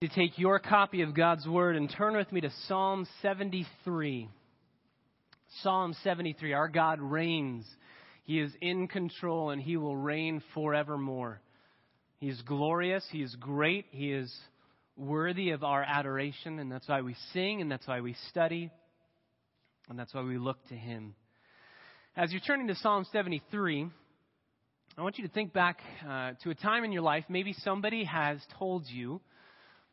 to take your copy of God's Word and turn with me to Psalm 73. Psalm 73. Our God reigns. He is in control and He will reign forevermore. He is glorious. He is great. He is worthy of our adoration, and that's why we sing, and that's why we study, and that's why we look to Him. As you're turning to Psalm 73, I want you to think back uh, to a time in your life. Maybe somebody has told you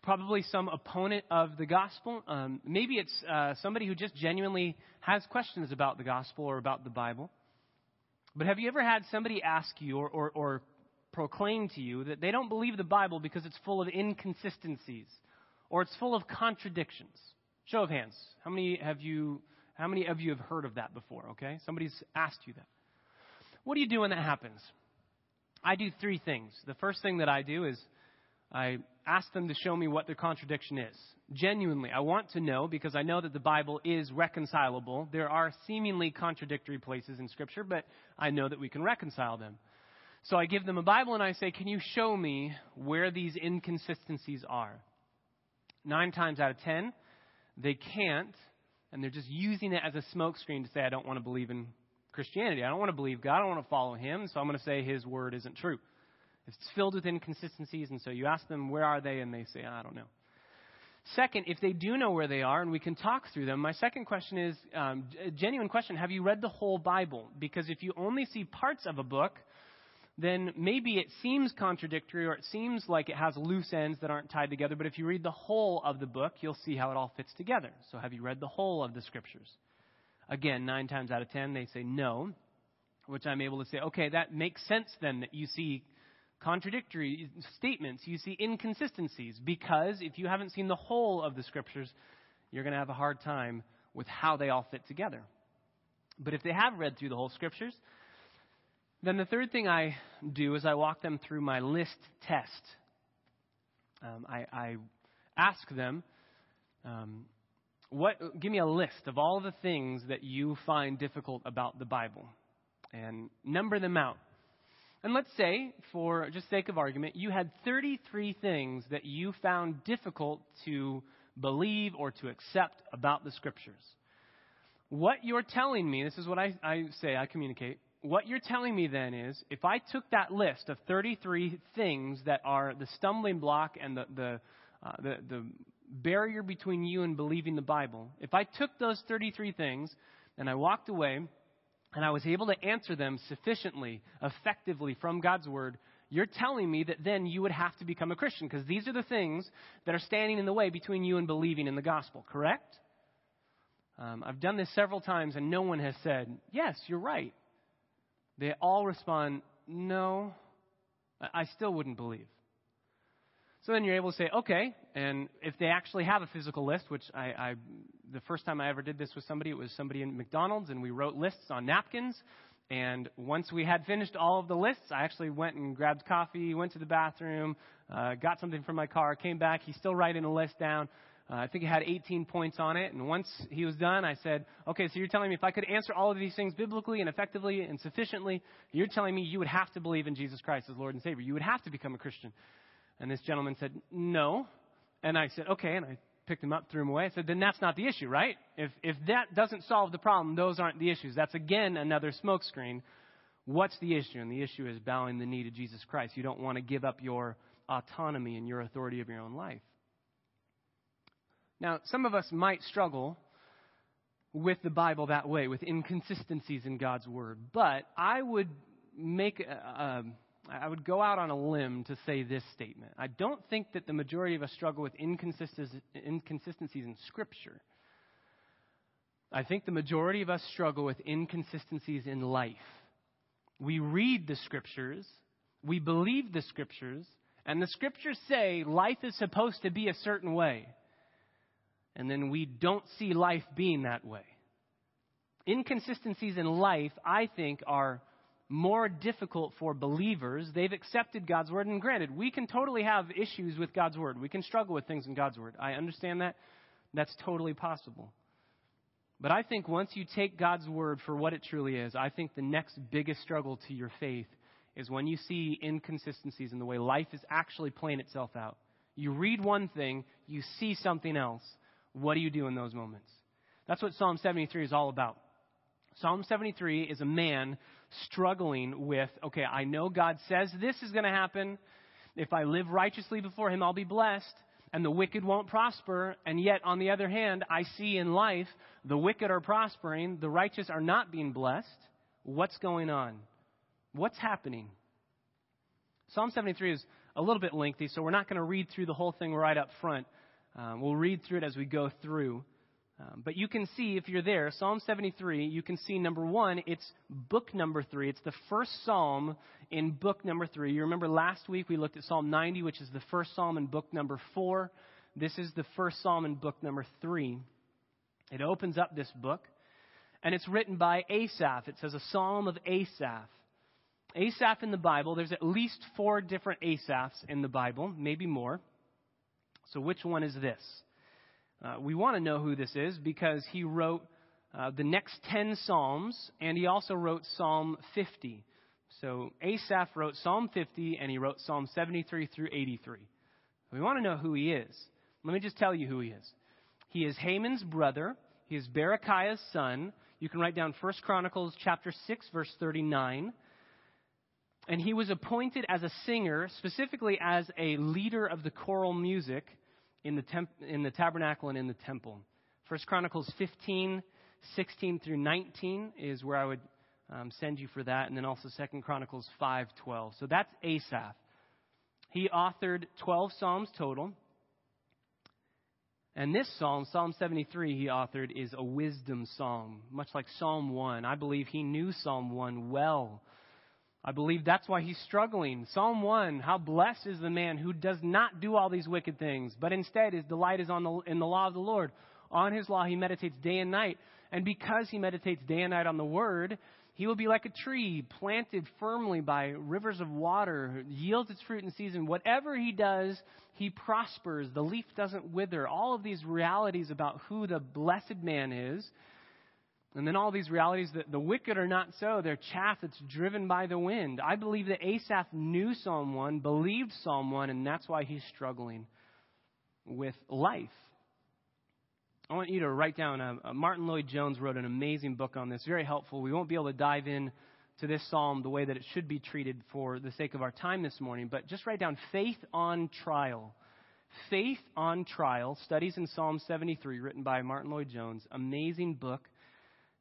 probably some opponent of the gospel. Um, maybe it's uh, somebody who just genuinely has questions about the gospel or about the Bible. But have you ever had somebody ask you or, or, or proclaim to you that they don't believe the Bible because it's full of inconsistencies or it's full of contradictions? Show of hands. How many have you? How many of you have heard of that before? Okay, somebody's asked you that. What do you do when that happens? I do three things. The first thing that I do is I ask them to show me what their contradiction is. Genuinely, I want to know because I know that the Bible is reconcilable. There are seemingly contradictory places in Scripture, but I know that we can reconcile them. So I give them a Bible and I say, Can you show me where these inconsistencies are? Nine times out of ten, they can't, and they're just using it as a smokescreen to say, I don't want to believe in Christianity. I don't want to believe God. I don't want to follow Him, so I'm going to say His word isn't true. It's filled with inconsistencies, and so you ask them, where are they? And they say, I don't know. Second, if they do know where they are and we can talk through them, my second question is um, a genuine question Have you read the whole Bible? Because if you only see parts of a book, then maybe it seems contradictory or it seems like it has loose ends that aren't tied together. But if you read the whole of the book, you'll see how it all fits together. So, have you read the whole of the scriptures? Again, nine times out of ten, they say no, which I'm able to say, okay, that makes sense then that you see contradictory statements, you see inconsistencies, because if you haven't seen the whole of the scriptures, you're going to have a hard time with how they all fit together. But if they have read through the whole scriptures, then the third thing I do is I walk them through my list test. Um, I, I, ask them, um, what, give me a list of all the things that you find difficult about the Bible, and number them out. And let's say, for just sake of argument, you had 33 things that you found difficult to believe or to accept about the Scriptures. What you're telling me, this is what I, I say, I communicate. What you're telling me then is if I took that list of 33 things that are the stumbling block and the, the, uh, the, the barrier between you and believing the Bible, if I took those 33 things and I walked away and I was able to answer them sufficiently, effectively from God's Word, you're telling me that then you would have to become a Christian because these are the things that are standing in the way between you and believing in the gospel, correct? Um, I've done this several times and no one has said, Yes, you're right. They all respond, No, I still wouldn't believe. So then you're able to say, okay, and if they actually have a physical list, which I, I, the first time I ever did this with somebody, it was somebody in McDonald's, and we wrote lists on napkins. And once we had finished all of the lists, I actually went and grabbed coffee, went to the bathroom, uh, got something from my car, came back. He's still writing a list down. Uh, I think it had 18 points on it. And once he was done, I said, okay, so you're telling me if I could answer all of these things biblically and effectively and sufficiently, you're telling me you would have to believe in Jesus Christ as Lord and Savior. You would have to become a Christian. And this gentleman said, No. And I said, Okay. And I picked him up, threw him away. I said, Then that's not the issue, right? If, if that doesn't solve the problem, those aren't the issues. That's again another smokescreen. What's the issue? And the issue is bowing the knee to Jesus Christ. You don't want to give up your autonomy and your authority of your own life. Now, some of us might struggle with the Bible that way, with inconsistencies in God's Word. But I would make a, a, I would go out on a limb to say this statement. I don't think that the majority of us struggle with inconsistencies in Scripture. I think the majority of us struggle with inconsistencies in life. We read the Scriptures, we believe the Scriptures, and the Scriptures say life is supposed to be a certain way. And then we don't see life being that way. Inconsistencies in life, I think, are more difficult for believers. They've accepted God's word, and granted, we can totally have issues with God's word. We can struggle with things in God's word. I understand that. That's totally possible. But I think once you take God's word for what it truly is, I think the next biggest struggle to your faith is when you see inconsistencies in the way life is actually playing itself out. You read one thing, you see something else. What do you do in those moments? That's what Psalm 73 is all about. Psalm 73 is a man struggling with, okay, I know God says this is going to happen. If I live righteously before Him, I'll be blessed, and the wicked won't prosper. And yet, on the other hand, I see in life the wicked are prospering, the righteous are not being blessed. What's going on? What's happening? Psalm 73 is a little bit lengthy, so we're not going to read through the whole thing right up front. Um, we'll read through it as we go through. Um, but you can see, if you're there, Psalm 73, you can see number one, it's book number three. It's the first psalm in book number three. You remember last week we looked at Psalm 90, which is the first psalm in book number four. This is the first psalm in book number three. It opens up this book, and it's written by Asaph. It says a psalm of Asaph. Asaph in the Bible, there's at least four different Asaphs in the Bible, maybe more. So which one is this? Uh, we want to know who this is because he wrote uh, the next 10 Psalms, and he also wrote Psalm 50. So Asaph wrote Psalm 50, and he wrote Psalm 73 through 83. We want to know who he is. Let me just tell you who he is. He is Heman's brother. He is Berechiah's son. You can write down 1 Chronicles chapter 6, verse 39. And he was appointed as a singer, specifically as a leader of the choral music in the, temp- in the tabernacle and in the temple. First Chronicles 15, 16 through 19 is where I would um, send you for that, and then also Second Chronicles 5, 12. So that's Asaph. He authored 12 psalms total. And this psalm, Psalm 73, he authored, is a wisdom psalm, much like Psalm 1. I believe he knew Psalm 1 well. I believe that's why he's struggling. Psalm 1 How blessed is the man who does not do all these wicked things, but instead his delight is on the, in the law of the Lord. On his law he meditates day and night. And because he meditates day and night on the word, he will be like a tree planted firmly by rivers of water, yields its fruit in season. Whatever he does, he prospers. The leaf doesn't wither. All of these realities about who the blessed man is and then all these realities that the wicked are not so. They're chaff that's driven by the wind. I believe that Asaph knew Psalm 1, believed Psalm 1, and that's why he's struggling with life. I want you to write down, uh, uh, Martyn Lloyd-Jones wrote an amazing book on this, very helpful. We won't be able to dive in to this psalm the way that it should be treated for the sake of our time this morning, but just write down Faith on Trial. Faith on Trial, Studies in Psalm 73, written by Martyn Lloyd-Jones. Amazing book.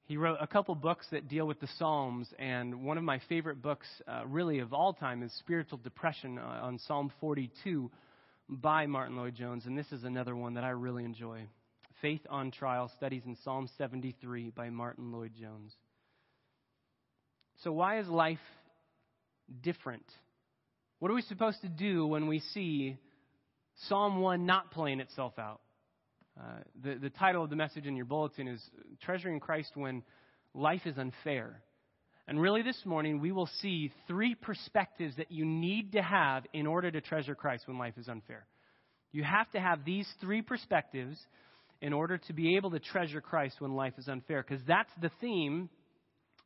He wrote a couple books that deal with the Psalms, and one of my favorite books, uh, really of all time, is Spiritual Depression uh, on Psalm 42 by Martyn Lloyd-Jones, and this is another one that I really enjoy. Faith on Trial Studies in Psalm 73 by Martyn Lloyd-Jones. So, why is life different? What are we supposed to do when we see Psalm 1 not playing itself out? Uh, the, the title of the message in your bulletin is Treasuring Christ When Life is Unfair. And really, this morning, we will see three perspectives that you need to have in order to treasure Christ when life is unfair. You have to have these three perspectives in order to be able to treasure Christ when life is unfair, because that's the theme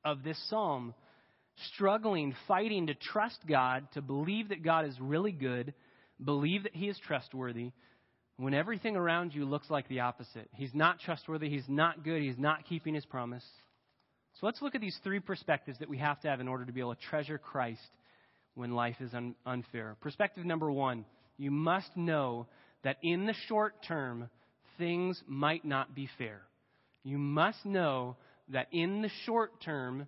of this psalm. Struggling, fighting to trust God, to believe that God is really good, believe that He is trustworthy, when everything around you looks like the opposite. He's not trustworthy, he's not good, he's not keeping his promise. So let's look at these three perspectives that we have to have in order to be able to treasure Christ when life is un- unfair. Perspective number one you must know that in the short term, things might not be fair. You must know that in the short term,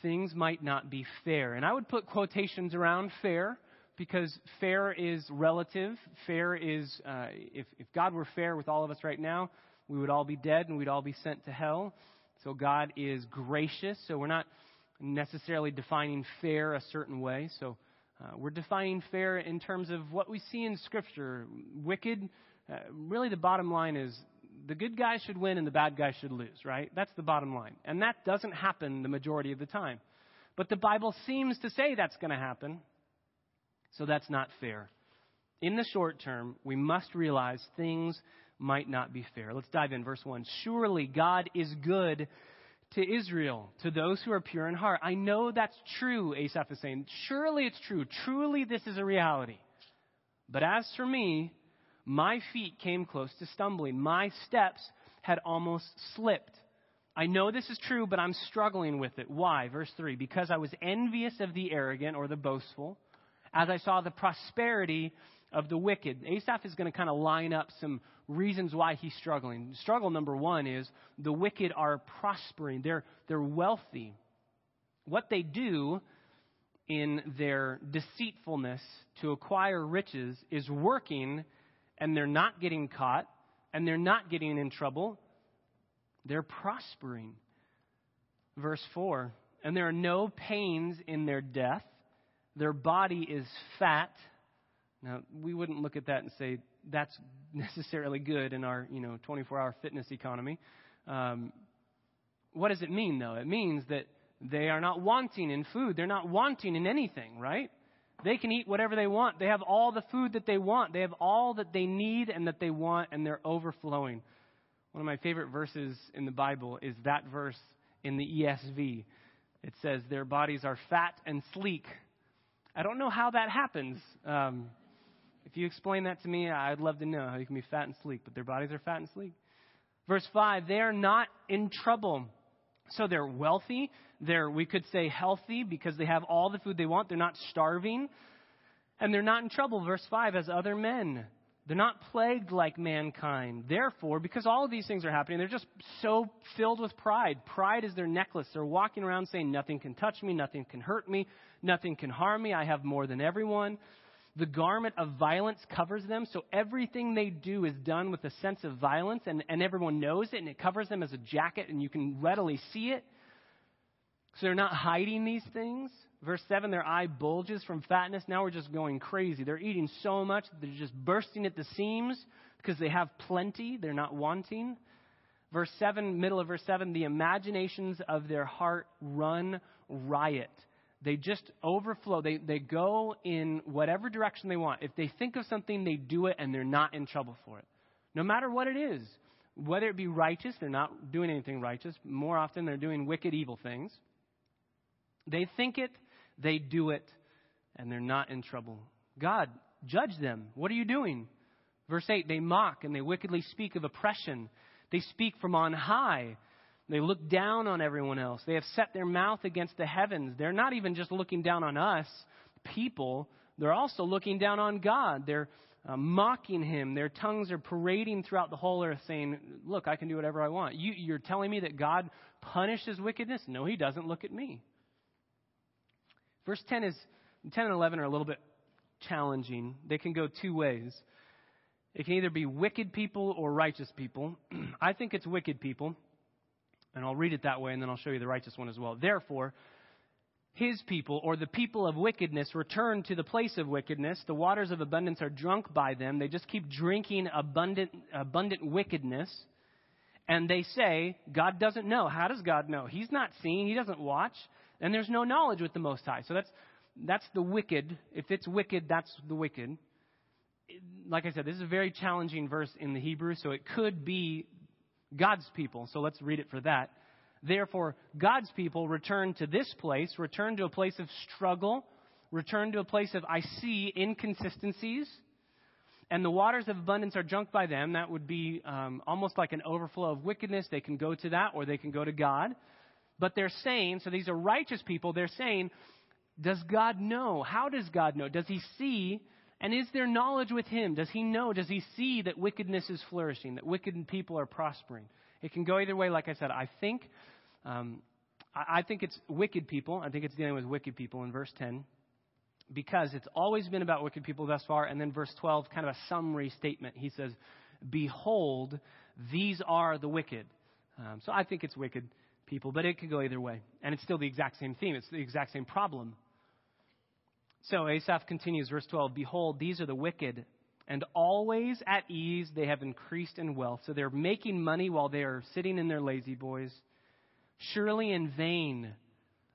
things might not be fair. And I would put quotations around fair because fair is relative. Fair is, uh, if, if God were fair with all of us right now, we would all be dead and we'd all be sent to hell. So God is gracious. So we're not necessarily defining fair a certain way. So uh, we're defining fair in terms of what we see in Scripture. Wicked, uh, really the bottom line is the good guy should win and the bad guy should lose, right? That's the bottom line. And that doesn't happen the majority of the time. But the Bible seems to say that's going to happen. So that's not fair. In the short term, we must realize things might not be fair. Let's dive in. Verse 1. Surely God is good to Israel, to those who are pure in heart. I know that's true, Asaph is saying. Surely it's true. Truly this is a reality. But as for me, My feet came close to stumbling. My steps had almost slipped. I know this is true, but I'm struggling with it. Why? Verse 3 Because I was envious of the arrogant or the boastful, as I saw the prosperity of the wicked. Asaph is going to kind of line up some reasons why he's struggling. Struggle number one is the wicked are prospering, they're, they're wealthy. What they do in their deceitfulness to acquire riches is working, and they're not getting caught, and they're not getting in trouble. They're prospering. Verse 4 And there are no pains in their death, their body is fat. Now, we wouldn't look at that and say that's necessarily good in our you know 24 hour fitness economy. Um, what does it mean, though? It means that they are not wanting in food. They're not wanting in anything, right? They can eat whatever they want. They have all the food that they want. They have all that they need and that they want, and they're overflowing. One of my favorite verses in the Bible is that verse in the ESV. It says, Their bodies are fat and sleek. I don't know how that happens. Um, if you explain that to me, I'd love to know how you can be fat and sleek, but their bodies are fat and sleek. Verse 5 They are not in trouble. So they're wealthy. They're, we could say, healthy because they have all the food they want. They're not starving. And they're not in trouble, verse 5, as other men. They're not plagued like mankind. Therefore, because all of these things are happening, they're just so filled with pride. Pride is their necklace. They're walking around saying, Nothing can touch me, nothing can hurt me, nothing can harm me. I have more than everyone. The garment of violence covers them, so everything they do is done with a sense of violence, and, and everyone knows it, and it covers them as a jacket, and you can readily see it. So they're not hiding these things. Verse 7 their eye bulges from fatness. Now we're just going crazy. They're eating so much they're just bursting at the seams because they have plenty. They're not wanting. Verse 7, middle of verse 7, the imaginations of their heart run riot. They just overflow. They, they go in whatever direction they want. If they think of something, they do it and they're not in trouble for it. No matter what it is. Whether it be righteous, they're not doing anything righteous. More often, they're doing wicked, evil things. They think it, they do it, and they're not in trouble. God, judge them. What are you doing? Verse 8 They mock and they wickedly speak of oppression. They speak from on high. They look down on everyone else. They have set their mouth against the heavens. They're not even just looking down on us, people, they're also looking down on God. They're uh, mocking him. Their tongues are parading throughout the whole earth, saying, Look, I can do whatever I want. You, you're telling me that God punishes wickedness? No, he doesn't. Look at me. Verse 10 is 10 and 11 are a little bit challenging. They can go two ways. It can either be wicked people or righteous people. I think it's wicked people. And I'll read it that way, and then I'll show you the righteous one as well. Therefore, his people, or the people of wickedness, return to the place of wickedness. The waters of abundance are drunk by them. They just keep drinking abundant, abundant wickedness. And they say, God doesn't know. How does God know? He's not seeing, He doesn't watch. And there's no knowledge with the Most High. So that's, that's the wicked. If it's wicked, that's the wicked. Like I said, this is a very challenging verse in the Hebrew, so it could be God's people. So let's read it for that. Therefore, God's people return to this place, return to a place of struggle, return to a place of, I see inconsistencies, and the waters of abundance are drunk by them. That would be um, almost like an overflow of wickedness. They can go to that, or they can go to God. But they're saying, so these are righteous people, they're saying, does God know? How does God know? Does he see? And is there knowledge with him? Does he know? Does he see that wickedness is flourishing, that wicked people are prospering? It can go either way. Like I said, I think, um, I, I think it's wicked people. I think it's dealing with wicked people in verse 10 because it's always been about wicked people thus far. And then verse 12, kind of a summary statement. He says, Behold, these are the wicked. Um, so I think it's wicked people, but it could go either way. And it's still the exact same theme, it's the exact same problem. So Asaph continues, verse 12 Behold, these are the wicked, and always at ease they have increased in wealth. So they're making money while they are sitting in their La-Z-Boys. Surely in vain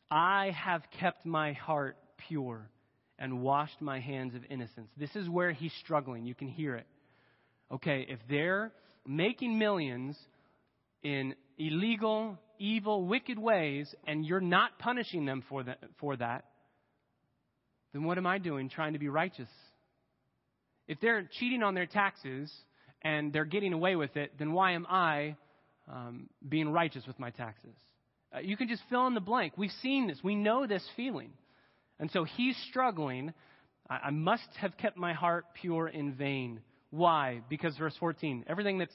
I have kept my heart pure and washed my hands of innocence. This is where he's struggling. You can hear it. Okay, if they're making millions in illegal, evil, wicked ways, and you're not punishing them for, the, for that, then what am I doing trying to be righteous? If they're cheating on their taxes and they're getting away with it, then why am I um, being righteous with my taxes? Uh, you can just fill in the blank. We've seen this. We know this feeling. And so he's struggling. I, I must have kept my heart pure in vain. Why? Because verse 14, everything that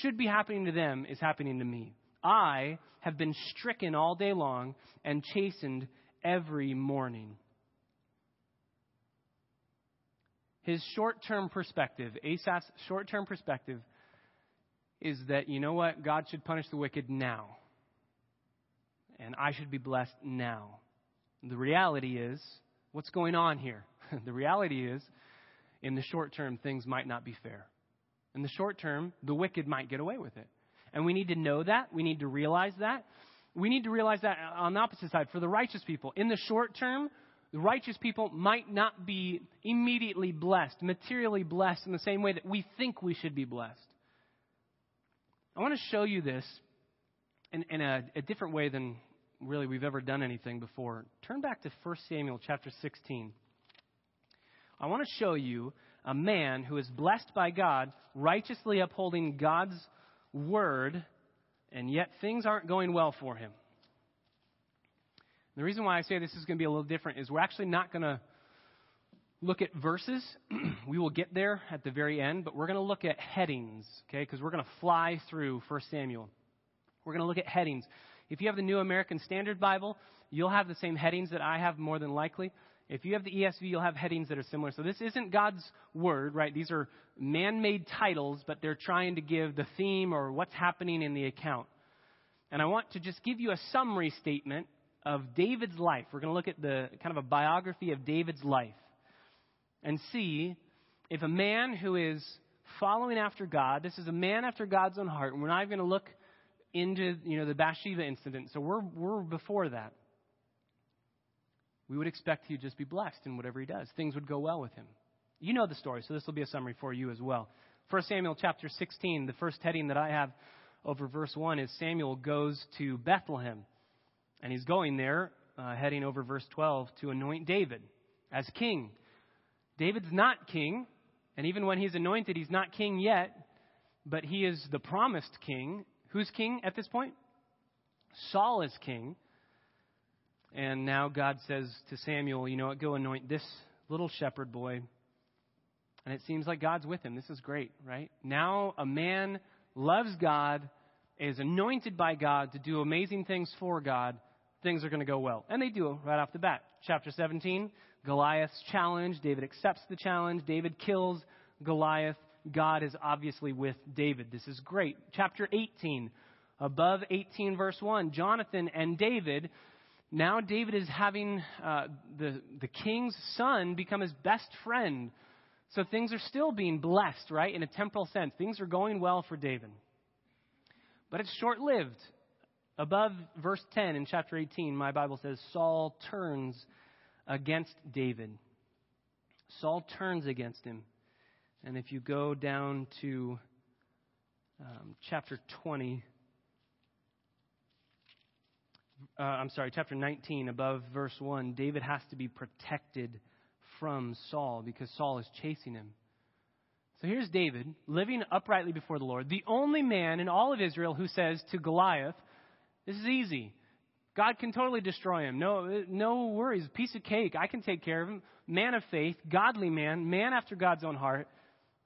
should be happening to them is happening to me. I have been stricken all day long and chastened every morning. His short term perspective, Asaph's short term perspective, is that, you know what? God should punish the wicked now. And I should be blessed now. The reality is, what's going on here? the reality is, in the short term, things might not be fair. In the short term, the wicked might get away with it. And we need to know that. We need to realize that. We need to realize that on the opposite side, for the righteous people. In the short term, the righteous people might not be immediately blessed, materially blessed in the same way that we think we should be blessed. I want to show you this in, in a, a different way than really we've ever done anything before. Turn back to 1 Samuel chapter 16. I want to show you a man who is blessed by God, righteously upholding God's word, and yet things aren't going well for him. The reason why I say this is going to be a little different is we're actually not going to look at verses. we will get there at the very end, but we're going to look at headings, okay? Because we're going to fly through 1 Samuel. We're going to look at headings. If you have the New American Standard Bible, you'll have the same headings that I have more than likely. If you have the ESV, you'll have headings that are similar. So this isn't God's word, right? These are man made titles, but they're trying to give the theme or what's happening in the account. And I want to just give you a summary statement of David's life. We're going to look at the kind of a biography of David's life and see if a man who is following after God, this is a man after God's own heart, and we're not even going to look into you know the Bathsheba incident. So we're we're before that we would expect he would just be blessed in whatever he does. Things would go well with him. You know the story, so this will be a summary for you as well. 1 Samuel chapter 16, the first heading that I have over verse 1 is Samuel goes to Bethlehem. And he's going there, uh, heading over verse 12, to anoint David as king. David's not king, and even when he's anointed, he's not king yet, but he is the promised king. Who's king at this point? Saul is king. And now God says to Samuel, you know what, go anoint this little shepherd boy. And it seems like God's with him. This is great, right? Now a man loves God, is anointed by God to do amazing things for God. Things are going to go well. And they do right off the bat. Chapter 17, Goliath's challenge. David accepts the challenge. David kills Goliath. God is obviously with David. This is great. Chapter 18, above 18, verse 1, Jonathan and David now David is having uh, the, the king's son become his best friend. So things are still being blessed, right, in a temporal sense. Things are going well for David. But it's short lived. Above verse 10 in chapter 18, my Bible says Saul turns against David. Saul turns against him. And if you go down to um, chapter 20, uh, I'm sorry, chapter 19, above verse 1, David has to be protected from Saul because Saul is chasing him. So here's David living uprightly before the Lord, the only man in all of Israel who says to Goliath, This is easy. God can totally destroy him. No, no worries. Piece of cake. I can take care of him. Man of faith, godly man, man after God's own heart.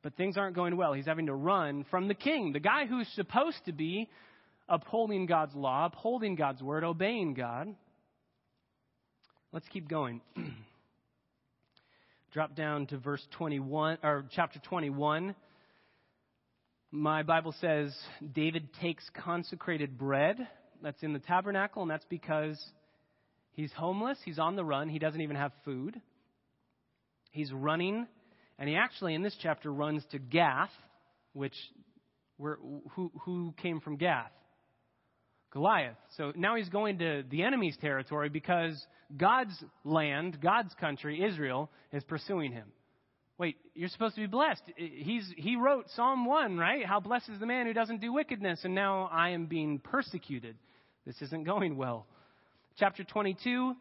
But things aren't going well. He's having to run from the king, the guy who's supposed to be upholding God's law, upholding God's word, obeying God. Let's keep going. Drop down to verse 21 or chapter 21. My Bible says David takes consecrated bread that's in the tabernacle, and that's because he's homeless, he's on the run, he doesn't even have food. He's running, and he actually in this chapter runs to Gath, which who, who came from Gath? Goliath. So now he's going to the enemy's territory because God's land, God's country, Israel, is pursuing him. Wait, you're supposed to be blessed. He's, he wrote Psalm 1, right? How blessed is the man who doesn't do wickedness, and now I am being persecuted. This isn't going well. Chapter 22,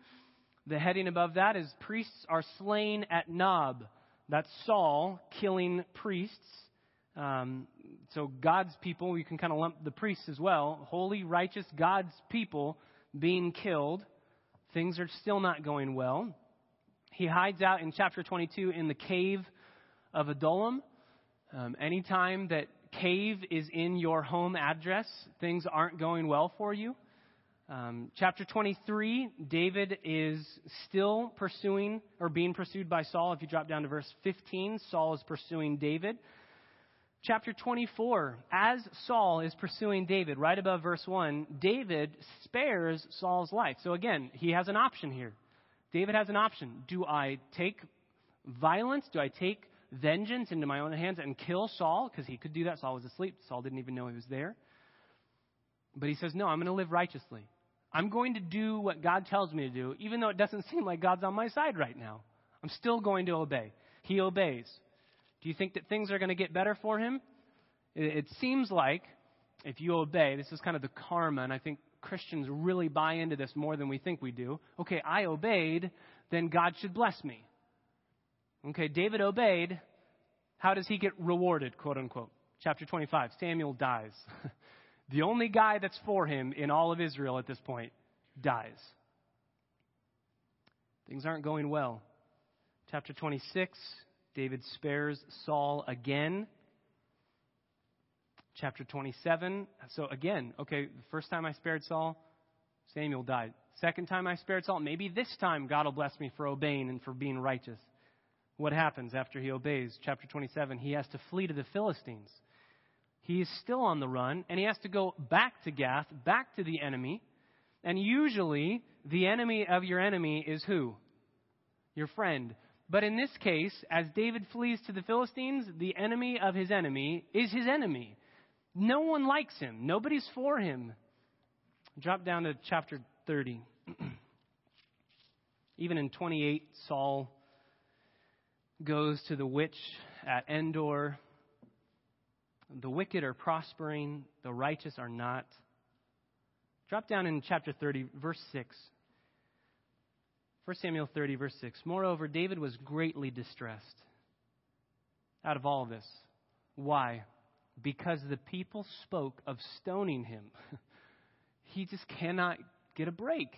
the heading above that is Priests are slain at Nob. That's Saul killing priests. Um, so God's people, we can kind of lump the priests as well. Holy, righteous, God's people being killed. Things are still not going well. He hides out in chapter 22 in the cave of Adullam. Um, anytime that cave is in your home address, things aren't going well for you. Um, chapter 23, David is still pursuing or being pursued by Saul. If you drop down to verse 15, Saul is pursuing David. Chapter 24, as Saul is pursuing David, right above verse 1, David spares Saul's life. So again, he has an option here. David has an option. Do I take violence? Do I take vengeance into my own hands and kill Saul? Because he could do that. Saul was asleep. Saul didn't even know he was there. But he says, No, I'm going to live righteously. I'm going to do what God tells me to do, even though it doesn't seem like God's on my side right now. I'm still going to obey. He obeys. Do you think that things are going to get better for him? It seems like if you obey, this is kind of the karma, and I think Christians really buy into this more than we think we do. Okay, I obeyed, then God should bless me. Okay, David obeyed. How does he get rewarded, quote unquote? Chapter 25 Samuel dies. the only guy that's for him in all of Israel at this point dies. Things aren't going well. Chapter 26, David spares Saul again. Chapter 27. So again, okay, the first time I spared Saul, Samuel died. Second time I spared Saul, maybe this time God will bless me for obeying and for being righteous. What happens after he obeys? Chapter 27, he has to flee to the Philistines. He is still on the run, and he has to go back to Gath, back to the enemy. And usually, the enemy of your enemy is who? Your friend. But in this case, as David flees to the Philistines, the enemy of his enemy is his enemy. No one likes him, nobody's for him. Drop down to chapter 30. Even in 28, Saul goes to the witch at Endor the wicked are prospering, the righteous are not. Drop down in chapter 30, verse 6. 1 Samuel 30, verse 6. Moreover, David was greatly distressed out of all of this. Why? Because the people spoke of stoning him. he just cannot get a break.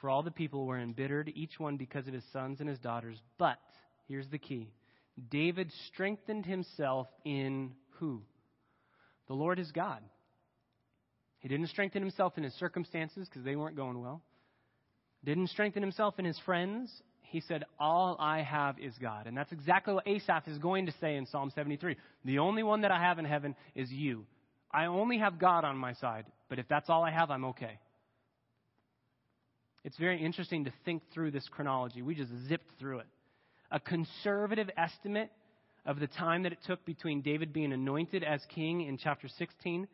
For all the people were embittered, each one because of his sons and his daughters. But, here's the key David strengthened himself in who? The Lord is God. He didn't strengthen himself in his circumstances because they weren't going well. Didn't strengthen himself in his friends. He said, All I have is God. And that's exactly what Asaph is going to say in Psalm 73. The only one that I have in heaven is you. I only have God on my side, but if that's all I have, I'm okay. It's very interesting to think through this chronology. We just zipped through it a conservative estimate of the time that it took between David being anointed as king in chapter 16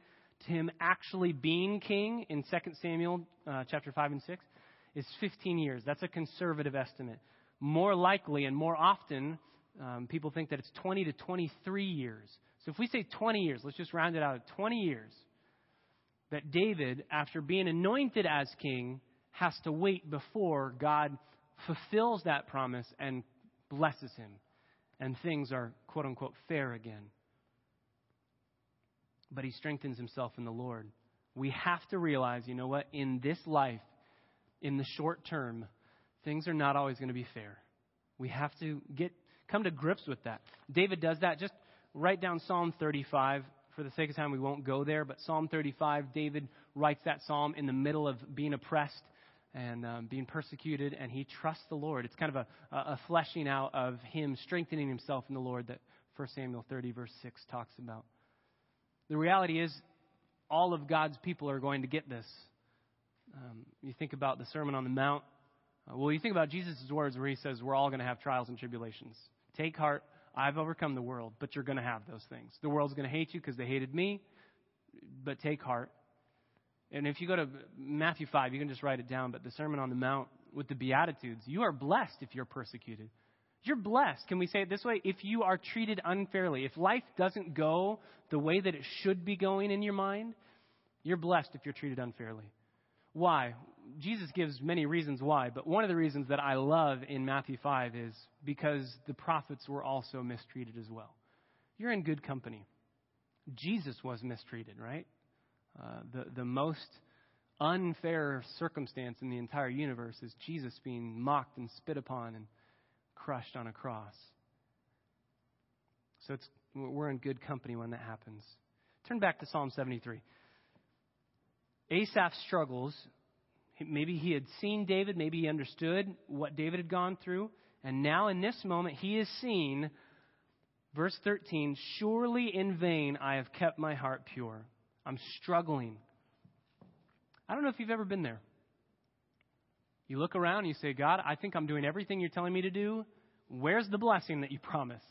to him actually being king in 2 Samuel uh, chapter 5 and 6 is 15 years. That's a conservative estimate. More likely and more often, um, people think that it's 20 to 23 years. So if we say 20 years, let's just round it out at 20 years, that David, after being anointed as king, has to wait before God fulfills that promise and blesses him, and things are quote unquote fair again. But he strengthens himself in the Lord. We have to realize, you know what, in this life, in the short term, things are not always going to be fair. We have to get come to grips with that. David does that. Just write down Psalm 35. For the sake of time, we won't go there, but Psalm 35, David writes that psalm in the middle of being oppressed and um, being persecuted, and he trusts the Lord. It's kind of a, a fleshing out of him strengthening himself in the Lord that 1 Samuel 30, verse 6 talks about. The reality is, all of God's people are going to get this. Um, you think about the Sermon on the Mount. Uh, well, you think about Jesus' words where he says, We're all going to have trials and tribulations. Take heart, I've overcome the world, but you're going to have those things. The world's going to hate you because they hated me, but take heart. And if you go to Matthew 5, you can just write it down, but the Sermon on the Mount with the Beatitudes, you are blessed if you're persecuted. You're blessed. Can we say it this way? If you are treated unfairly, if life doesn't go the way that it should be going in your mind, you're blessed if you're treated unfairly. Why? Jesus gives many reasons why, but one of the reasons that I love in Matthew 5 is because the prophets were also mistreated as well. You're in good company. Jesus was mistreated, right? Uh, the, the most unfair circumstance in the entire universe is Jesus being mocked and spit upon and crushed on a cross. So it's, we're in good company when that happens. Turn back to Psalm 73. Asaph struggles. Maybe he had seen David, maybe he understood what David had gone through, and now in this moment he is seeing, verse 13, surely in vain I have kept my heart pure. I'm struggling. I don't know if you've ever been there. You look around and you say, God, I think I'm doing everything you're telling me to do. Where's the blessing that you promise?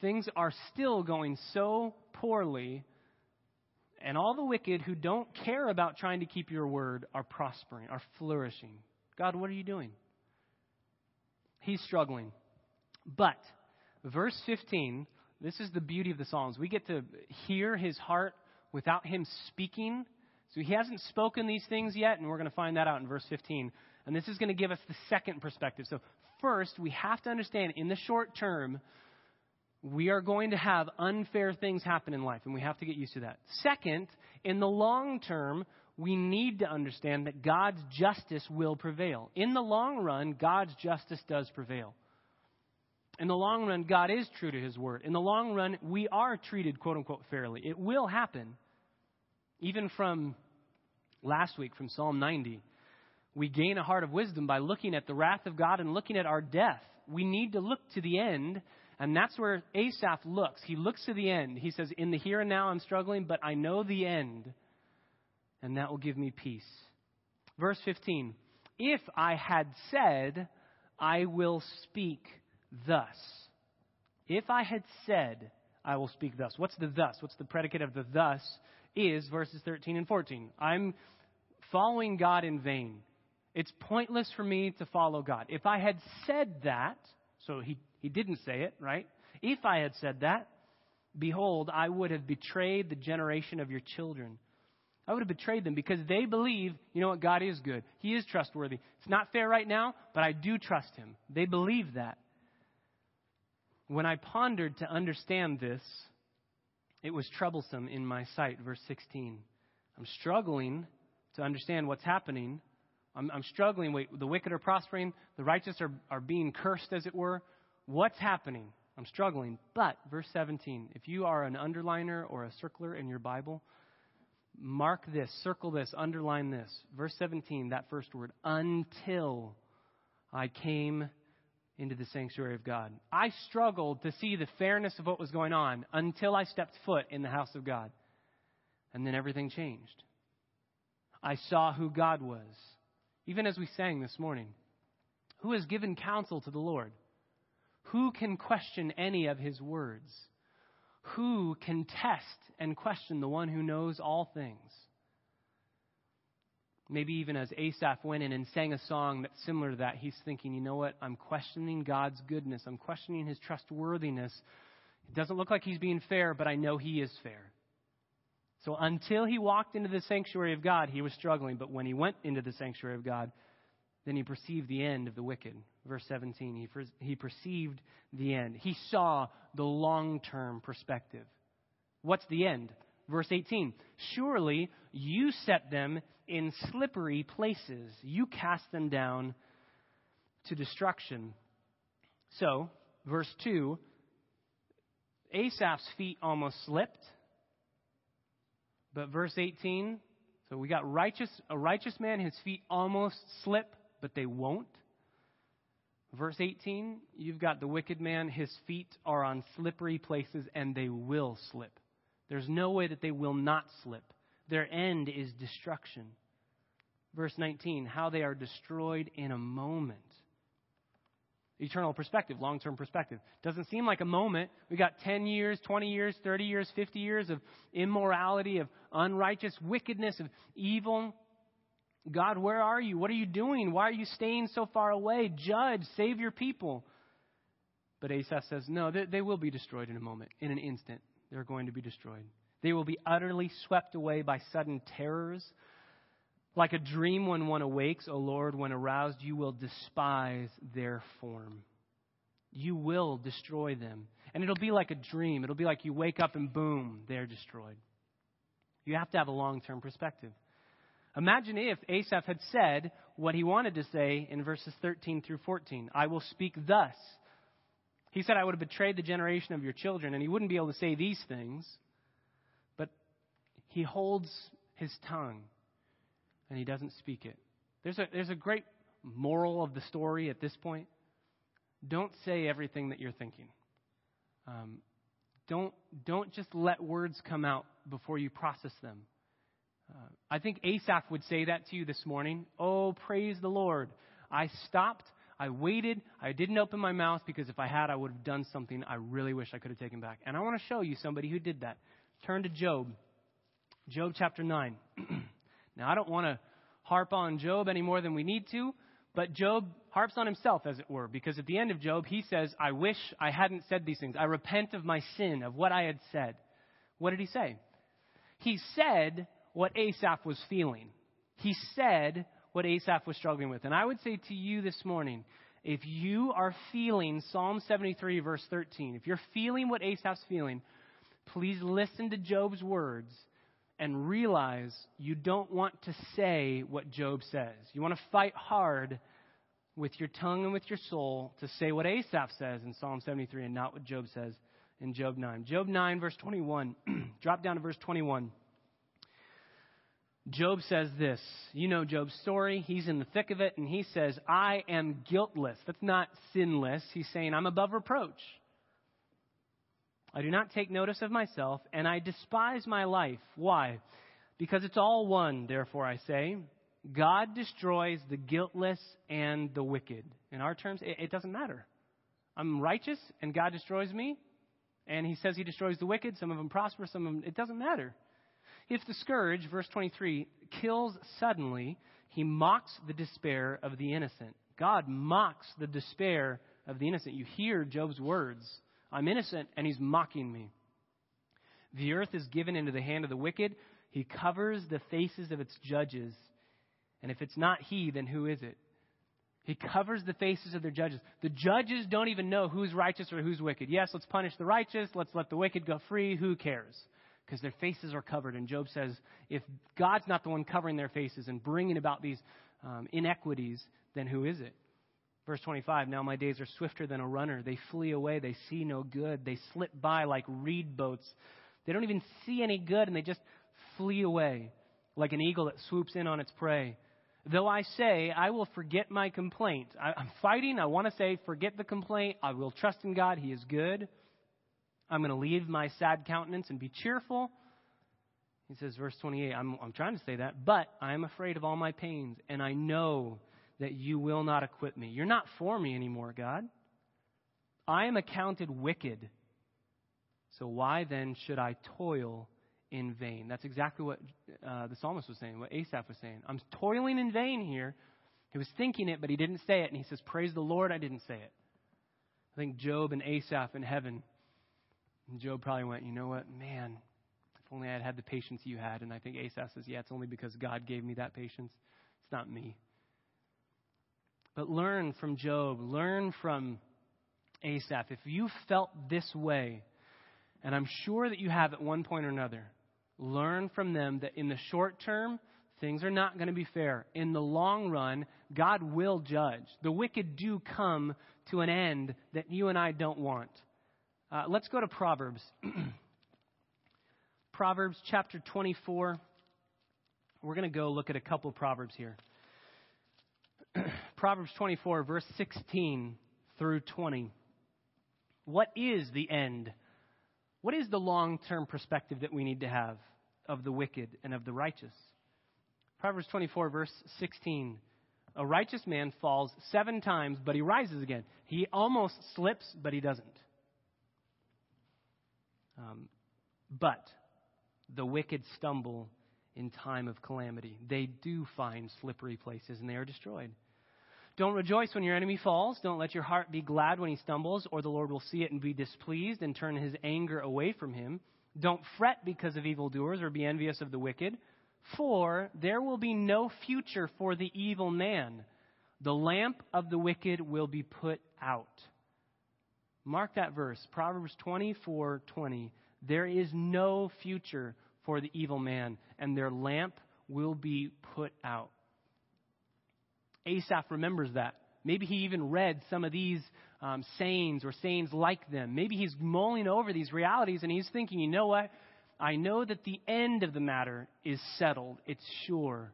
Things are still going so poorly and all the wicked who don't care about trying to keep your word are prospering, are flourishing. God, what are you doing? He's struggling. But, verse 15, this is the beauty of the Psalms. We get to hear his heart without him speaking. So he hasn't spoken these things yet, and we're going to find that out in verse 15. And this is going to give us the second perspective. So, first, we have to understand in the short term, we are going to have unfair things happen in life, and we have to get used to that. Second, in the long term, we need to understand that God's justice will prevail. In the long run, God's justice does prevail. In the long run, God is true to his word. In the long run, we are treated, quote unquote, fairly. It will happen. Even from last week, from Psalm 90, we gain a heart of wisdom by looking at the wrath of God and looking at our death. We need to look to the end and that's where Asaph looks. He looks to the end. He says, In the here and now I'm struggling, but I know the end, and that will give me peace. Verse 15 If I had said, I will speak thus. If I had said, I will speak thus. What's the thus? What's the predicate of the thus? Is verses 13 and 14. I'm following God in vain. It's pointless for me to follow God. If I had said that, so he he didn't say it, right? If I had said that, behold, I would have betrayed the generation of your children. I would have betrayed them because they believe, you know what, God is good. He is trustworthy. It's not fair right now, but I do trust him. They believe that. When I pondered to understand this, it was troublesome in my sight. Verse 16. I'm struggling to understand what's happening. I'm, I'm struggling. Wait, the wicked are prospering, the righteous are, are being cursed, as it were. What's happening? I'm struggling. But, verse 17, if you are an underliner or a circler in your Bible, mark this, circle this, underline this. Verse 17, that first word, until I came into the sanctuary of God. I struggled to see the fairness of what was going on until I stepped foot in the house of God. And then everything changed. I saw who God was. Even as we sang this morning, who has given counsel to the Lord? Who can question any of his words? Who can test and question the one who knows all things? Maybe even as Asaph went in and sang a song that's similar to that, he's thinking, you know what? I'm questioning God's goodness. I'm questioning his trustworthiness. It doesn't look like he's being fair, but I know he is fair. So until he walked into the sanctuary of God, he was struggling. But when he went into the sanctuary of God, then he perceived the end of the wicked. Verse 17, he, he perceived the end. He saw the long term perspective. What's the end? Verse 18, surely you set them in slippery places, you cast them down to destruction. So, verse 2, Asaph's feet almost slipped. But verse 18, so we got righteous, a righteous man, his feet almost slip but they won't. Verse 18, you've got the wicked man, his feet are on slippery places, and they will slip. There's no way that they will not slip. Their end is destruction. Verse 19, how they are destroyed in a moment. Eternal perspective, long term perspective. Doesn't seem like a moment. We got 10 years, 20 years, 30 years, 50 years of immorality, of unrighteous wickedness, of evil. God, where are you? What are you doing? Why are you staying so far away? Judge, save your people. But Asaph says, no, they, they will be destroyed in a moment, in an instant. They're going to be destroyed. They will be utterly swept away by sudden terrors. Like a dream when one awakes, O Lord, when aroused, you will despise their form. You will destroy them. And it'll be like a dream. It'll be like you wake up and boom, they're destroyed. You have to have a long term perspective. Imagine if Asaph had said what he wanted to say in verses 13 through 14 I will speak thus. He said, I would have betrayed the generation of your children, and he wouldn't be able to say these things. But he holds his tongue and he doesn't speak it. There's a, there's a great moral of the story at this point. Don't say everything that you're thinking. Um, don't, don't just let words come out before you process them. Uh, I think Asaph would say that to you this morning. Oh, praise the Lord. I stopped. I waited. I didn't open my mouth because if I had, I would have done something I really wish I could have taken back. And I want to show you somebody who did that. Turn to Job. Job chapter 9. now, I don't want to harp on Job any more than we need to, but Job harps on himself, as it were, because at the end of Job, he says, I wish I hadn't said these things. I repent of my sin, of what I had said. What did he say? He said what Asaph was feeling. He said what Asaph was struggling with. And I would say to you this morning, if you are feeling Psalm 73, verse 13, if you're feeling what Asaph's feeling, please listen to Job's words and realize you don't want to say what Job says. You want to fight hard with your tongue and with your soul to say what Asaph says in Psalm 73 and not what Job says in Job 9. Job 9, verse 21. Drop down to verse 21. Job says this. You know Job's story. He's in the thick of it, and he says, I am guiltless. That's not sinless. He's saying, I'm above reproach. I do not take notice of myself, and I despise my life. Why? Because it's all one, therefore I say. God destroys the guiltless and the wicked. In our terms, it, it doesn't matter. I'm righteous, and God destroys me. And he says he destroys the wicked. Some of them prosper, some of them, it doesn't matter. If the scourge, verse 23, kills suddenly, he mocks the despair of the innocent. God mocks the despair of the innocent. You hear Job's words I'm innocent, and he's mocking me. The earth is given into the hand of the wicked. He covers the faces of its judges. And if it's not he, then who is it? He covers the faces of their judges. The judges don't even know who's righteous or who's wicked. Yes, let's punish the righteous. Let's let the wicked go free. Who cares? Because their faces are covered. And Job says, if God's not the one covering their faces and bringing about these um, inequities, then who is it? Verse 25 Now my days are swifter than a runner. They flee away. They see no good. They slip by like reed boats. They don't even see any good, and they just flee away like an eagle that swoops in on its prey. Though I say, I will forget my complaint. I, I'm fighting. I want to say, forget the complaint. I will trust in God. He is good. I'm going to leave my sad countenance and be cheerful. He says, verse 28, I'm, I'm trying to say that, but I am afraid of all my pains, and I know that you will not acquit me. You're not for me anymore, God. I am accounted wicked. So why then should I toil in vain? That's exactly what uh, the psalmist was saying, what Asaph was saying. I'm toiling in vain here. He was thinking it, but he didn't say it. And he says, Praise the Lord, I didn't say it. I think Job and Asaph in heaven and Job probably went, you know what, man, if only I had had the patience you had. And I think Asaph says, yeah, it's only because God gave me that patience. It's not me. But learn from Job, learn from Asaph. If you felt this way, and I'm sure that you have at one point or another, learn from them that in the short term, things are not going to be fair. In the long run, God will judge. The wicked do come to an end that you and I don't want. Uh, let's go to Proverbs. Proverbs chapter 24. We're going to go look at a couple of Proverbs here. Proverbs 24, verse 16 through 20. What is the end? What is the long term perspective that we need to have of the wicked and of the righteous? Proverbs 24, verse 16. A righteous man falls seven times, but he rises again. He almost slips, but he doesn't. Um, but the wicked stumble in time of calamity. They do find slippery places and they are destroyed. Don't rejoice when your enemy falls. Don't let your heart be glad when he stumbles, or the Lord will see it and be displeased and turn his anger away from him. Don't fret because of evildoers or be envious of the wicked, For there will be no future for the evil man. The lamp of the wicked will be put out. Mark that verse, Proverbs 24 20. There is no future for the evil man, and their lamp will be put out. Asaph remembers that. Maybe he even read some of these um, sayings or sayings like them. Maybe he's mulling over these realities and he's thinking, you know what? I know that the end of the matter is settled, it's sure.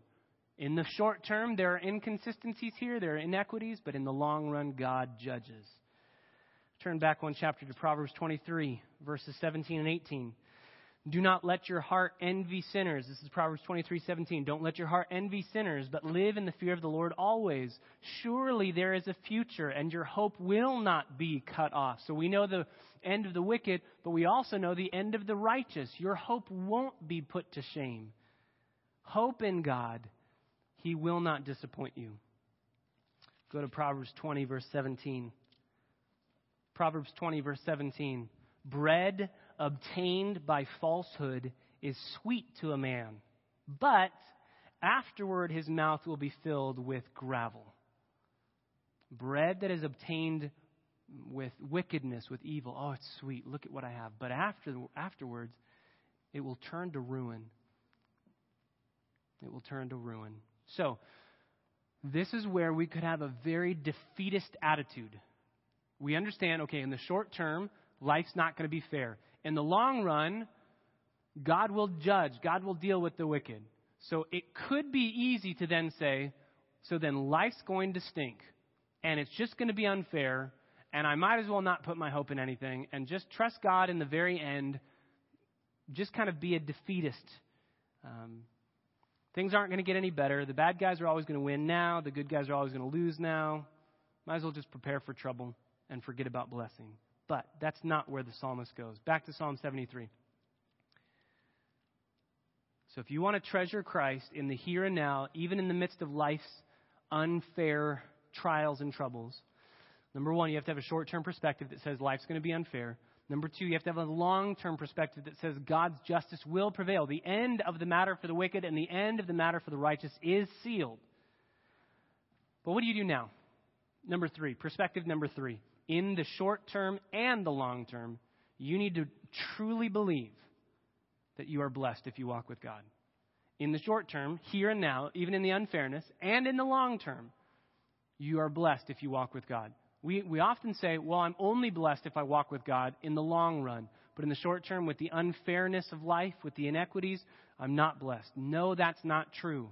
In the short term, there are inconsistencies here, there are inequities, but in the long run, God judges. Turn back one chapter to Proverbs 23, verses 17 and 18. Do not let your heart envy sinners. This is Proverbs 23:17. Don't let your heart envy sinners, but live in the fear of the Lord always. Surely there is a future, and your hope will not be cut off. So we know the end of the wicked, but we also know the end of the righteous. Your hope won't be put to shame. Hope in God. He will not disappoint you. Go to Proverbs 20, verse 17. Proverbs 20, verse 17. Bread obtained by falsehood is sweet to a man, but afterward his mouth will be filled with gravel. Bread that is obtained with wickedness, with evil, oh, it's sweet. Look at what I have. But after, afterwards, it will turn to ruin. It will turn to ruin. So, this is where we could have a very defeatist attitude. We understand, okay, in the short term, life's not going to be fair in the long run, God will judge, God will deal with the wicked. So it could be easy to then say, so then life's going to stink, and it's just going to be unfair, and I might as well not put my hope in anything, and just trust God in the very end, just kind of be a defeatist. Um, things aren't going to get any better. The bad guys are always going to win now, the good guys are always going to lose now. Might as well just prepare for trouble and forget about blessing. But that's not where the psalmist goes. Back to Psalm 73. So if you want to treasure Christ in the here and now, even in the midst of life's unfair trials and troubles, number one, you have to have a short term perspective that says life's going to be unfair. Number two, you have to have a long term perspective that says God's justice will prevail. The end of the matter for the wicked and the end of the matter for the righteous is sealed. But what do you do now? Number three, perspective number three in the short term and the long term, you need to truly believe that you are blessed if you walk with God. In the short term, here and now, even in the unfairness, and in the long term, you are blessed if you walk with God. We, we often say, well, I'm only blessed if I walk with God in the long run. But in the short term, with the unfairness of life, with the inequities, I'm not blessed. No, that's not true.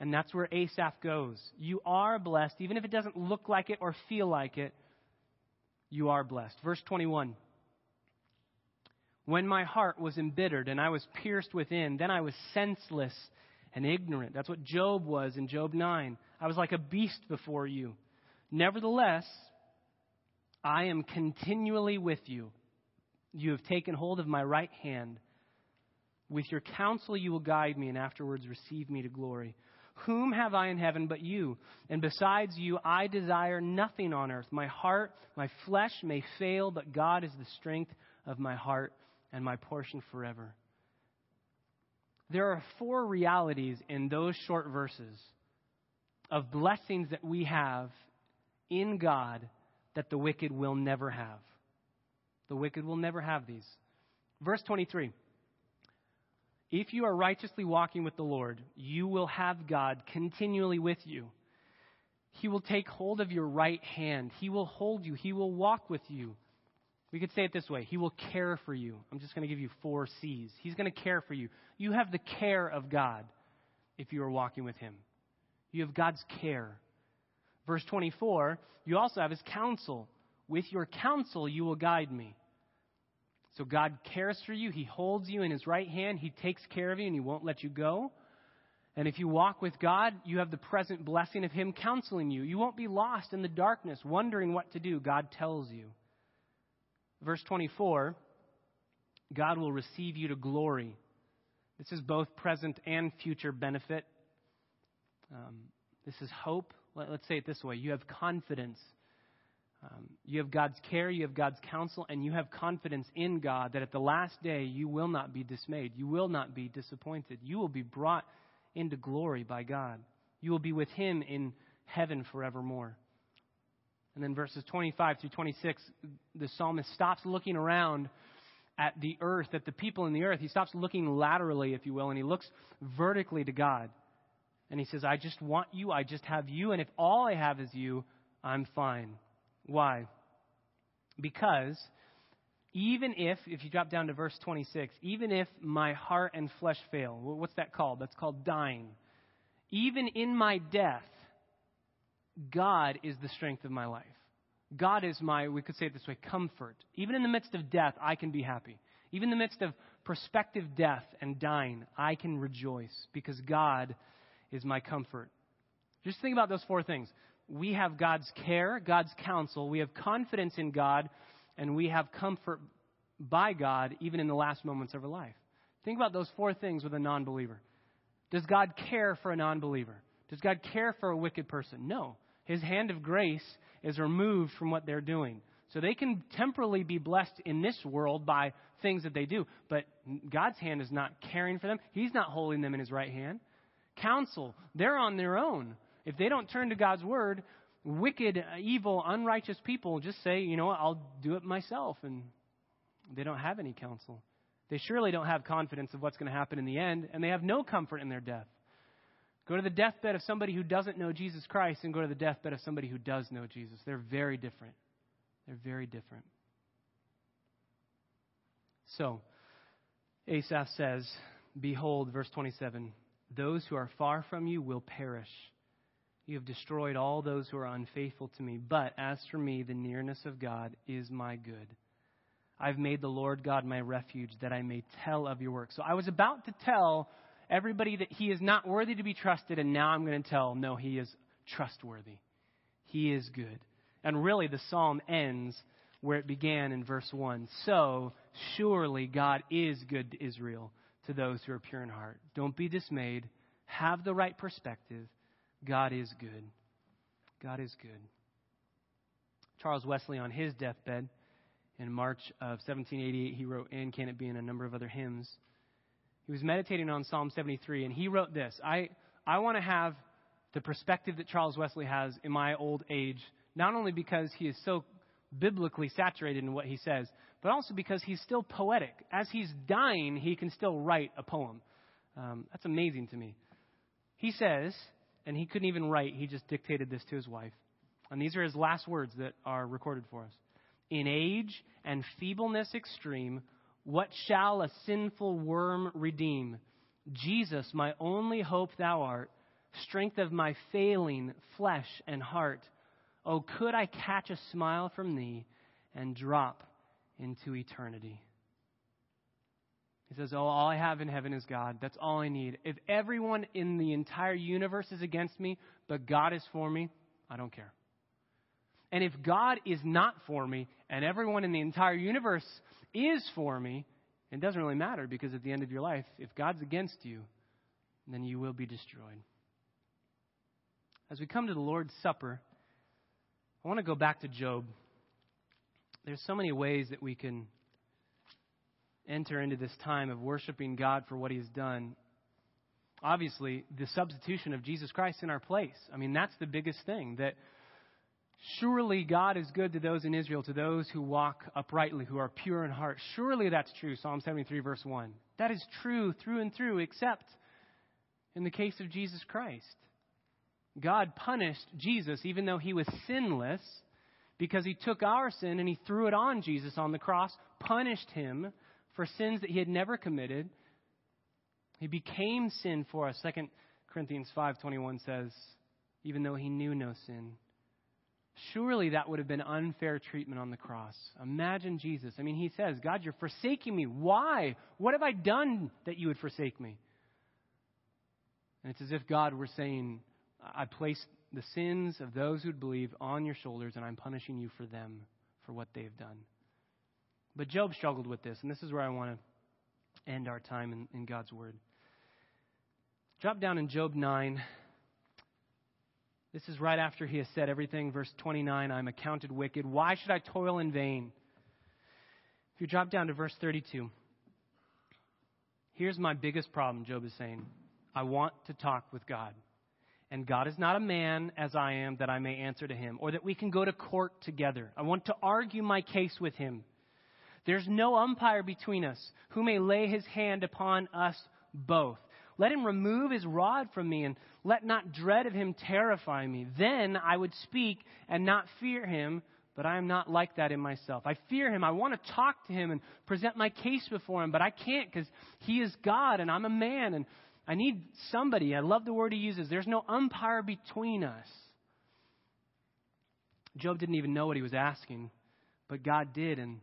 And that's where Asaph goes. You are blessed, even if it doesn't look like it or feel like it, you are blessed. Verse 21. When my heart was embittered and I was pierced within, then I was senseless and ignorant. That's what Job was in Job 9. I was like a beast before you. Nevertheless, I am continually with you. You have taken hold of my right hand. With your counsel you will guide me, and afterwards receive me to glory. Whom have I in heaven but you? And besides you, I desire nothing on earth. My heart, my flesh may fail, but God is the strength of my heart and my portion forever. There are four realities in those short verses of blessings that we have in God that the wicked will never have. The wicked will never have these. Verse 23 if you are righteously walking with the Lord, you will have God continually with you. He will take hold of your right hand. He will hold you. He will walk with you. We could say it this way He will care for you. I'm just going to give you four C's. He's going to care for you. You have the care of God if you are walking with Him. You have God's care. Verse 24, you also have His counsel. With your counsel, you will guide me. So God cares for you. He holds you in His right hand. He takes care of you and He won't let you go. And if you walk with God, you have the present blessing of Him counseling you. You won't be lost in the darkness, wondering what to do. God tells you. Verse 24 God will receive you to glory. This is both present and future benefit. Um, this is hope. Let, us say it this way you have confidence Um, you have God's care, you have God's counsel, and you have confidence in God that at the last day you will not be dismayed. You will not be disappointed. You will be brought into glory by God. You will be with Him in heaven forevermore. And then verses 25 through 26, the psalmist stops looking around at the earth, at the people in the earth. He stops looking laterally, if you will, and he looks vertically to God. And he says, I just want you, I just have you, and if all I have is you, I'm fine. Why? Because even if, if you drop down to verse 26, even if my heart and flesh fail, what's that called? That's called dying. Even in my death, God is the strength of my life. God is my, we could say it this way, comfort. Even in the midst of death, I can be happy. Even in the midst of prospective death and dying, I can rejoice because God is my comfort. Just think about those four things. We have God's care, God's counsel, we have confidence in God, and we have comfort by God even in the last moments of our life. Think about those four things with a non believer. Does God care for a non believer? Does God care for a wicked person? No. His hand of grace is removed from what they're doing. So they can temporarily be blessed in this world by things that they do, but God's hand is not caring for them. He's not holding them in his right hand. Counsel, they're on their own. If they don't turn to God's word, wicked, evil, unrighteous people just say, you know what, I'll do it myself. And they don't have any counsel. They surely don't have confidence of what's going to happen in the end, and they have no comfort in their death. Go to the deathbed of somebody who doesn't know Jesus Christ and go to the deathbed of somebody who does know Jesus. They're very different. They're very different. So, Asaph says, Behold, verse 27 those who are far from you will perish. You have destroyed all those who are unfaithful to me. But as for me, the nearness of God is my good. I've made the Lord God my refuge that I may tell of your work. So I was about to tell everybody that he is not worthy to be trusted, and now I'm going to tell, no, he is trustworthy. He is good. And really, the psalm ends where it began in verse 1. So, surely God is good to Israel, to those who are pure in heart. Don't be dismayed. Have the right perspective. God is good. God is good. Charles Wesley, on his deathbed in March of 1788, he wrote, And Can It Be, and a number of other hymns. He was meditating on Psalm 73, and he wrote this I, I want to have the perspective that Charles Wesley has in my old age, not only because he is so biblically saturated in what he says, but also because he's still poetic. As he's dying, he can still write a poem. Um, that's amazing to me. He says, and he couldn't even write, he just dictated this to his wife. And these are his last words that are recorded for us. In age and feebleness extreme, what shall a sinful worm redeem? Jesus, my only hope thou art, strength of my failing flesh and heart. Oh, could I catch a smile from thee and drop into eternity? He says, Oh, all I have in heaven is God. That's all I need. If everyone in the entire universe is against me, but God is for me, I don't care. And if God is not for me, and everyone in the entire universe is for me, it doesn't really matter because at the end of your life, if God's against you, then you will be destroyed. As we come to the Lord's Supper, I want to go back to Job. There's so many ways that we can enter into this time of worshiping God for what He has done. Obviously, the substitution of Jesus Christ in our place. I mean, that's the biggest thing that Surely God is good to those in Israel, to those who walk uprightly, who are pure in heart. Surely that's true, Psalm 73, verse 1. That is true through and through, except in the case of Jesus Christ. God punished Jesus even though he was sinless because he took our sin and he threw it on Jesus on the cross, punished him for sins that he had never committed. He became sin for us. 2 Corinthians 5:21 says, even though he knew no sin, Surely that would have been unfair treatment on the cross. Imagine Jesus. I mean, he says, God, you're forsaking me. Why? What have I done that you would forsake me? And it's as if God were saying, I place the sins of those who believe on your shoulders, and I'm punishing you for them, for what they've done. But Job struggled with this, and this is where I want to end our time in, in God's Word. Drop down in Job 9 This is right after he has said everything. Verse 29 I'm accounted wicked. Why should I toil in vain? If you drop down to verse 32, here's my biggest problem, Job is saying. I want to talk with God. And God is not a man as I am that I may answer to him, or that we can go to court together. I want to argue my case with him. There's no umpire between us who may lay his hand upon us both. Let him remove his rod from me, and let not dread of him terrify me. Then I would speak and not fear him, but I am not like that in myself. I fear him. I want to talk to him and present my case before him, but I can't because he is God and I'm a man, and I need somebody. I love the word he uses. There's no umpire between us. Job didn't even know what he was asking, but God did, and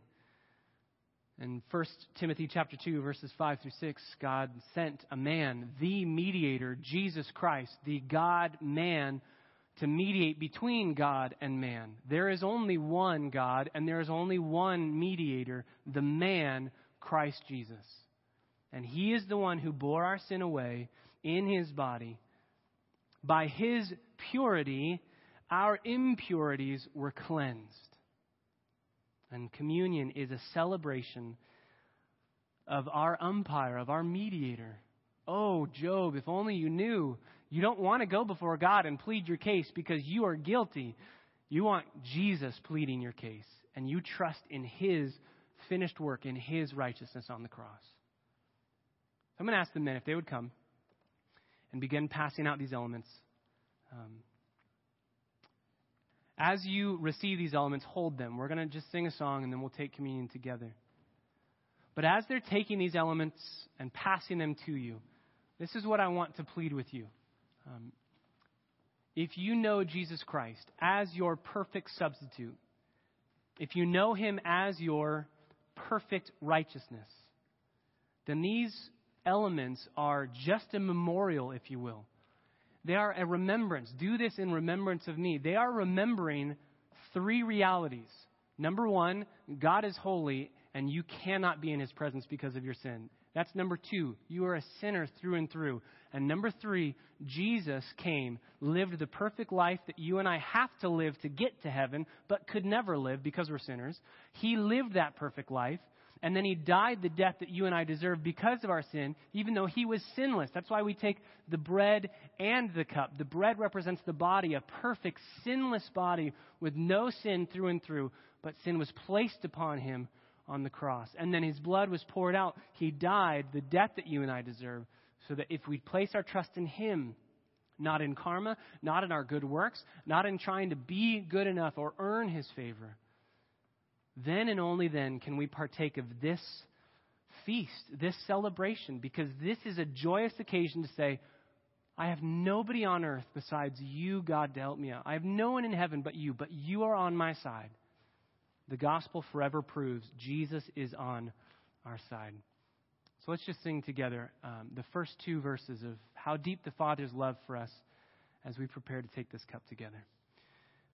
in 1 Timothy chapter 2 verses 5 through 6, God sent a man, the mediator, Jesus Christ, the God man to mediate between God and man. There is only one God and there is only one mediator, the man Christ Jesus. And he is the one who bore our sin away in his body. By his purity, our impurities were cleansed. And communion is a celebration of our umpire, of our mediator. Oh, Job, if only you knew. You don't want to go before God and plead your case because you are guilty. You want Jesus pleading your case, and you trust in his finished work, in his righteousness on the cross. I'm going to ask the men if they would come and begin passing out these elements. Um, as you receive these elements, hold them. We're going to just sing a song and then we'll take communion together. But as they're taking these elements and passing them to you, this is what I want to plead with you. Um, if you know Jesus Christ as your perfect substitute, if you know him as your perfect righteousness, then these elements are just a memorial, if you will, they are a remembrance. Do this in remembrance of me. They are remembering three realities. Number one, God is holy and you cannot be in his presence because of your sin. That's number two. You are a sinner through and through. And number three, Jesus came, lived the perfect life that you and I have to live to get to heaven, but could never live because we're sinners. He lived that perfect life. And then he died the death that you and I deserve because of our sin, even though he was sinless. That's why we take the bread and the cup. The bread represents the body, a perfect, sinless body with no sin through and through, but sin was placed upon him on the cross. And then his blood was poured out. He died the death that you and I deserve, so that if we place our trust in him, not in karma, not in our good works, not in trying to be good enough or earn his favor, then and only then can we partake of this feast, this celebration, because this is a joyous occasion to say, I have nobody on earth besides you, God, to help me out. I have no one in heaven but you, but you are on my side. The gospel forever proves Jesus is on our side. So let's just sing together um, the first two verses of how deep the Father's love for us as we prepare to take this cup together.